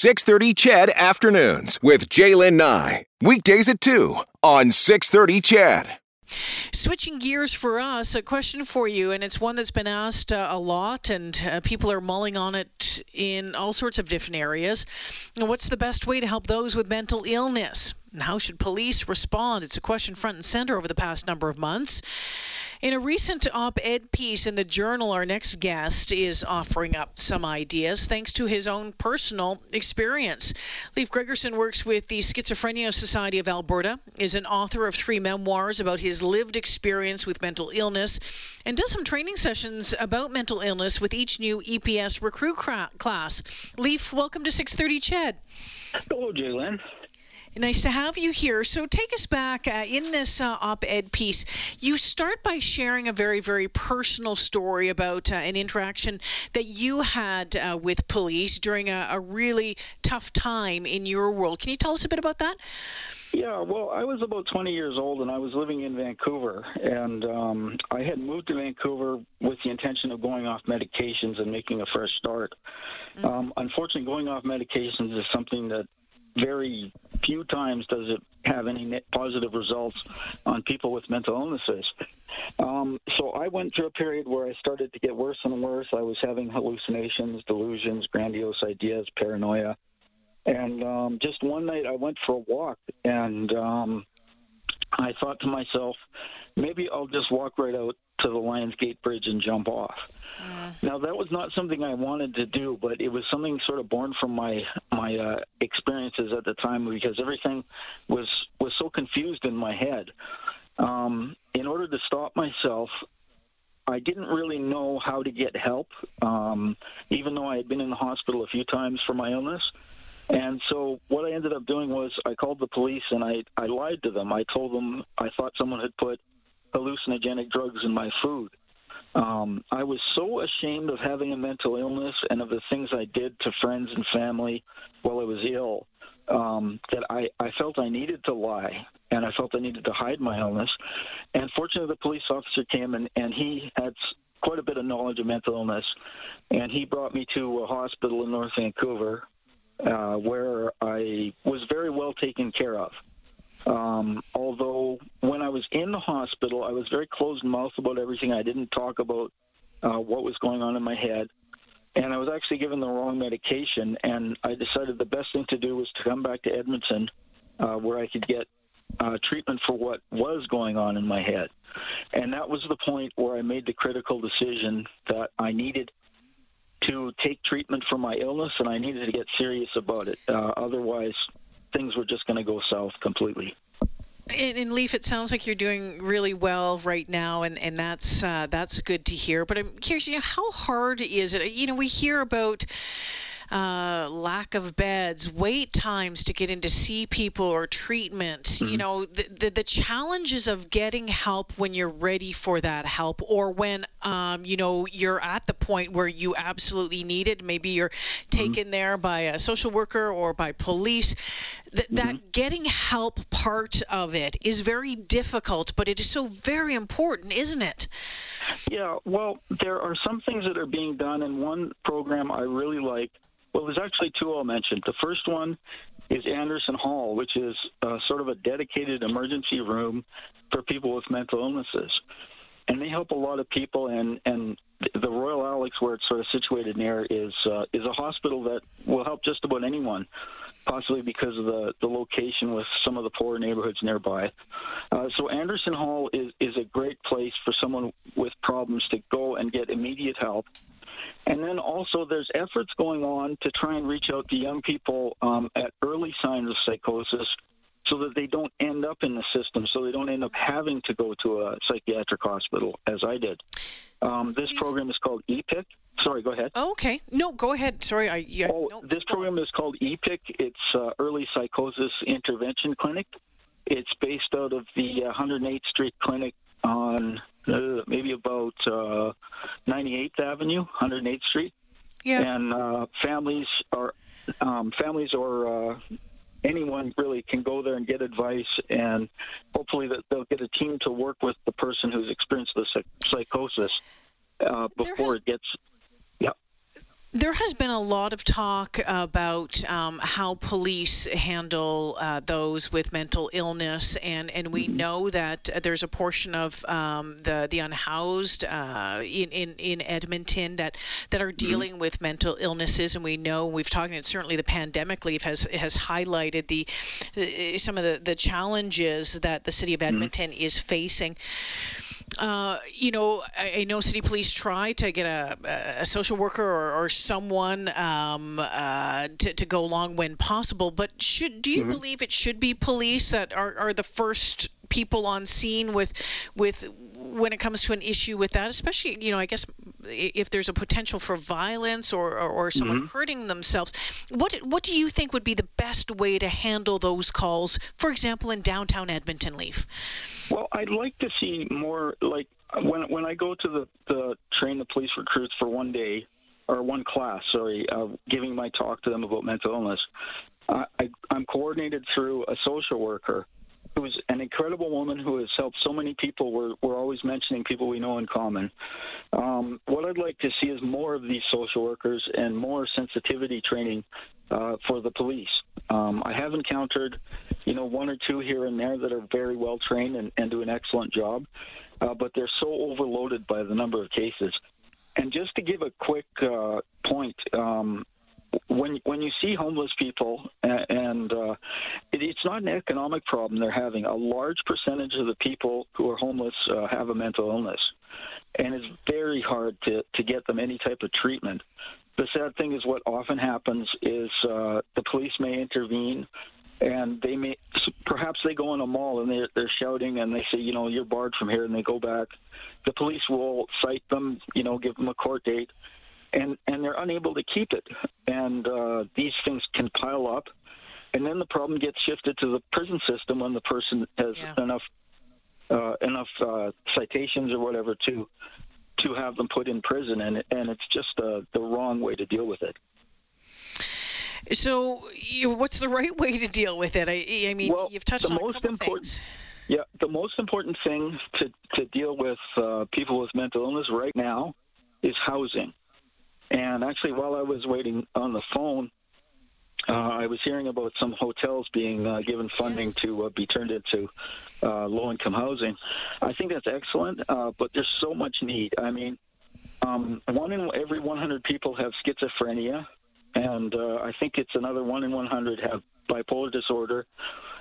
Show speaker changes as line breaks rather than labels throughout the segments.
630 CHED Afternoons with Jaylen Nye. Weekdays at 2 on 630 CHED.
Switching gears for us, a question for you, and it's one that's been asked uh, a lot, and uh, people are mulling on it in all sorts of different areas. What's the best way to help those with mental illness? And how should police respond? It's a question front and center over the past number of months. In a recent op ed piece in the Journal, our next guest is offering up some ideas thanks to his own personal experience. Leif Gregersen works with the Schizophrenia Society of Alberta, is an author of three memoirs about his lived experience with mental illness, and does some training sessions about mental illness with each new EPS recruit class. Leif, welcome to 630 CHED.
Hello, Jaylen.
Nice to have you here. So, take us back uh, in this uh, op ed piece. You start by sharing a very, very personal story about uh, an interaction that you had uh, with police during a, a, really tough time in your world. Can you tell us a bit about that?
Yeah, well, I was about 20 years old and I was living in Vancouver. And um, I had moved to Vancouver with the intention of going off medications and making a fresh start. Mm-hmm. Um, unfortunately, going off medications is something that very few times does it have any positive results on people with mental illnesses. Um, so I went through a period where I started to get worse and worse. I was having hallucinations, delusions, grandiose ideas, paranoia. And um, just one night I went for a walk and um, I thought to myself, maybe I'll just walk right out to the Lions Gate Bridge and jump off. Uh. Now that was not something I wanted to do, but it was something sort of born from my my uh, experiences at the time because everything was was so confused in my head. Um, in order to stop myself, I didn't really know how to get help, um, even though I had been in the hospital a few times for my illness. And so what I ended up doing was I called the police and I, I lied to them. I told them I thought someone had put hallucinogenic drugs in my food. Um, I was so ashamed of having a mental illness and of the things I did to friends and family while I was ill um, that I, I felt I needed to lie and I felt I needed to hide my illness. And fortunately, the police officer came and, and he had quite a bit of knowledge of mental illness, and he brought me to a hospital in North Vancouver uh, where I was very well taken care of. Um, although when I was in the hospital, I was very closed mouthed about everything. I didn't talk about uh, what was going on in my head. And I was actually given the wrong medication. And I decided the best thing to do was to come back to Edmonton, uh, where I could get uh, treatment for what was going on in my head. And that was the point where I made the critical decision that I needed to take treatment for my illness and I needed to get serious about it. Uh, otherwise, things were just going to go south completely.
In, in, Leif, it sounds like you're doing really well right now, and and that's uh, that's good to hear. But I'm curious, you know, how hard is it? You know, we hear about uh, lack of beds, wait times to get in to see people or treatment. Mm-hmm. You know, the, the, the challenges of getting help when you're ready for that help, or when um, you know you're at the point where you absolutely need it. Maybe you're mm-hmm. taken mm-hmm. there by a social worker or by police. Th- mm-hmm. That getting help part of it is very difficult, but it is so very important, isn't it?
Yeah, well, there are some things that are being done, and one program I really like well, there's actually two I'll mention. The first one is Anderson Hall, which is uh, sort of a dedicated emergency room for people with mental illnesses. And they help a lot of people, and, and the Royal Alex, where it's sort of situated near, is uh, is a hospital that will help just about anyone, possibly because of the, the location with some of the poorer neighborhoods nearby. Uh, so Anderson Hall is, is a great place for someone with problems to go and get immediate help and then also, there's efforts going on to try and reach out to young people um, at early signs of psychosis so that they don't end up in the system, so they don't end up having to go to a psychiatric hospital, as I did. Um, this program is called EPIC. Sorry, go ahead.
Oh, okay. No, go ahead. Sorry. I, yeah,
oh,
no,
this program is called EPIC. It's uh, Early Psychosis Intervention Clinic. It's based out of the uh, 108th Street Clinic on uh, maybe about uh, 98th Avenue, 108th Street.
Yeah.
And uh, families are um, families or uh, anyone really can go there and get advice, and hopefully that they'll get a team to work with the person who's experienced the psych- psychosis uh, before has, it gets
There has been a lot of talk about um, how police handle uh, those with mental illness, and, and we mm-hmm. know that there's a portion of um, the the unhoused uh, in, in in Edmonton that that are mm-hmm. dealing mm-hmm. with mental illnesses, and we know we've talked. And certainly, the pandemic leave has has highlighted the uh, some of the the challenges that the city of mm-hmm. Edmonton mm-hmm. is facing. Uh, you know, I, I, know city police try to get a, a social worker or, or someone um, uh, to, to go along when possible. But should do you mm-hmm. believe it should be police that are, are the first people on scene with with when it comes to an issue with that, especially you know, I guess if there's a potential for violence or or, or someone mm-hmm. hurting themselves, what what do you think would be the best way to handle those calls? For example, in downtown Edmonton, Leif.
Well, I'd like to see more like when when I go to the the train the police recruits for one day or one class, sorry, uh, giving my talk to them about mental illness. Uh, I, I'm coordinated through a social worker who's an incredible woman who has helped so many people. We're, we're always mentioning people we know in common. Um, what I'd like to see is more of these social workers and more sensitivity training uh, for the police. Um, I have encountered, you know, one or two here and there that are very well trained and, and do an excellent job, uh, but they're so overloaded by the number of cases. And just to give a quick uh, point, um, when when you see homeless people, and, and uh, it, it's not an economic problem they're having. A large percentage of the people who are homeless uh, have a mental illness, and it's very hard to to get them any type of treatment. The sad thing is, what often happens is uh, the police may intervene and they may perhaps they go in a mall and they're they're shouting and they say you know you're barred from here and they go back the police will cite them you know give them a court date and and they're unable to keep it and uh, these things can pile up and then the problem gets shifted to the prison system when the person has yeah. enough uh, enough uh, citations or whatever to to have them put in prison and and it's just uh, the wrong way to deal with it
so, you, what's the right way to deal with it? I, I mean,
well,
you've touched
on
a couple
important,
things.
Yeah, the most important thing to, to deal with uh, people with mental illness right now is housing. And actually, while I was waiting on the phone, uh, I was hearing about some hotels being uh, given funding yes. to uh, be turned into uh, low income housing. I think that's excellent, uh, but there's so much need. I mean, um, one in every 100 people have schizophrenia and uh, I think it's another one in 100 have bipolar disorder,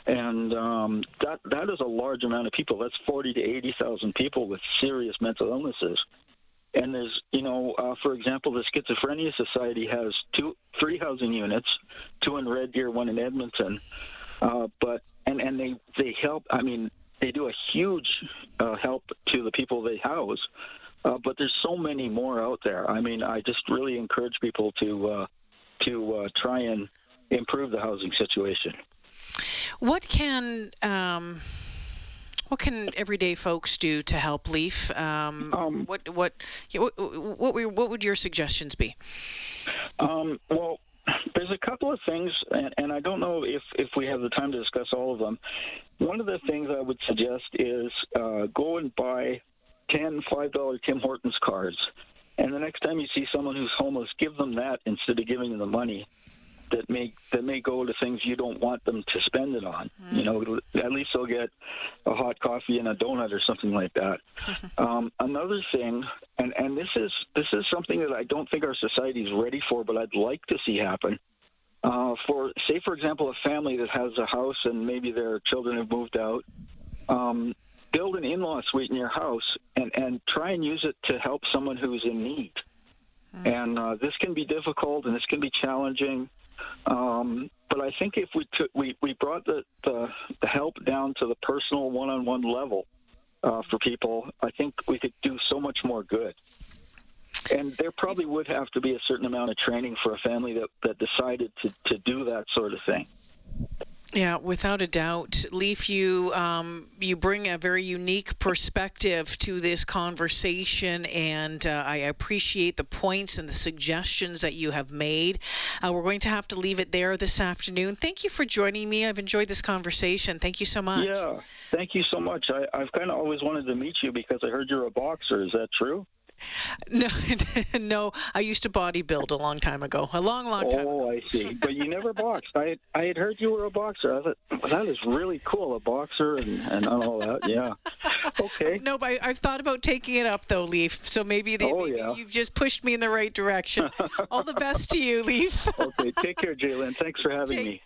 and um, that that is a large amount of people. That's 40 to 80,000 people with serious mental illnesses. And there's, you know, uh, for example, the Schizophrenia Society has two, three housing units, two in Red Deer, one in Edmonton. Uh, but and and they they help. I mean, they do a huge uh, help to the people they house. Uh, but there's so many more out there. I mean, I just really encourage people to uh, to uh, try and improve the housing situation.
What can um, what can everyday folks do to help Leif? Um, um, what what, what what what would your suggestions be?
Um, well, there's a couple of things, and, and, I don't know if, if we have the time to discuss all of them. One of the things I would suggest is uh, go and buy 10 $5 Tim Hortons cards. And the next time you see someone who's homeless, give them that instead of giving them the money that may that may go to things you don't want them to spend it on. Mm. You know, at least they'll get a hot coffee and a donut or something like that. um, another thing, and and this is this is something that I don't think our society is ready for, but I'd like to see happen. Uh, for say, for example, a family that has a house and maybe their children have moved out. Um, build an in-law suite in your house and and try and use it to help someone who's in need. Mm. And uh, this can be difficult and this can be challenging. Um, but I think if we took we, we brought the, the, the help down to the personal one-on-one level uh, for people, I think we could do so much more good. And there probably would have to be a certain amount of training for a family that, that decided to, to do that sort of thing.
Yeah, without a doubt, Leif, you um, you bring a very unique perspective to this conversation, and uh, I appreciate the points and the suggestions that you have made. Uh, we're going to have to leave it there this afternoon. Thank you for joining me. I've enjoyed this conversation. Thank you so much.
Yeah, thank you so much. I, I've kind of always wanted to meet you because I heard you're a boxer. Is that true?
No, no. I used to bodybuild a long time ago. A long, long time. Ago.
Oh,
ago.
I see. But you never boxed. I had, I had heard you were a boxer. I thought well, that is really cool, a boxer and and all that. Yeah. Okay.
No, but I, I've thought about taking it up though, Leif. So maybe, they,
Oh,
maybe
yeah.
you've just pushed me in the right direction. All the best to you, Leif.
Okay. Take care, Jaylen. Thanks for having
Take,
me.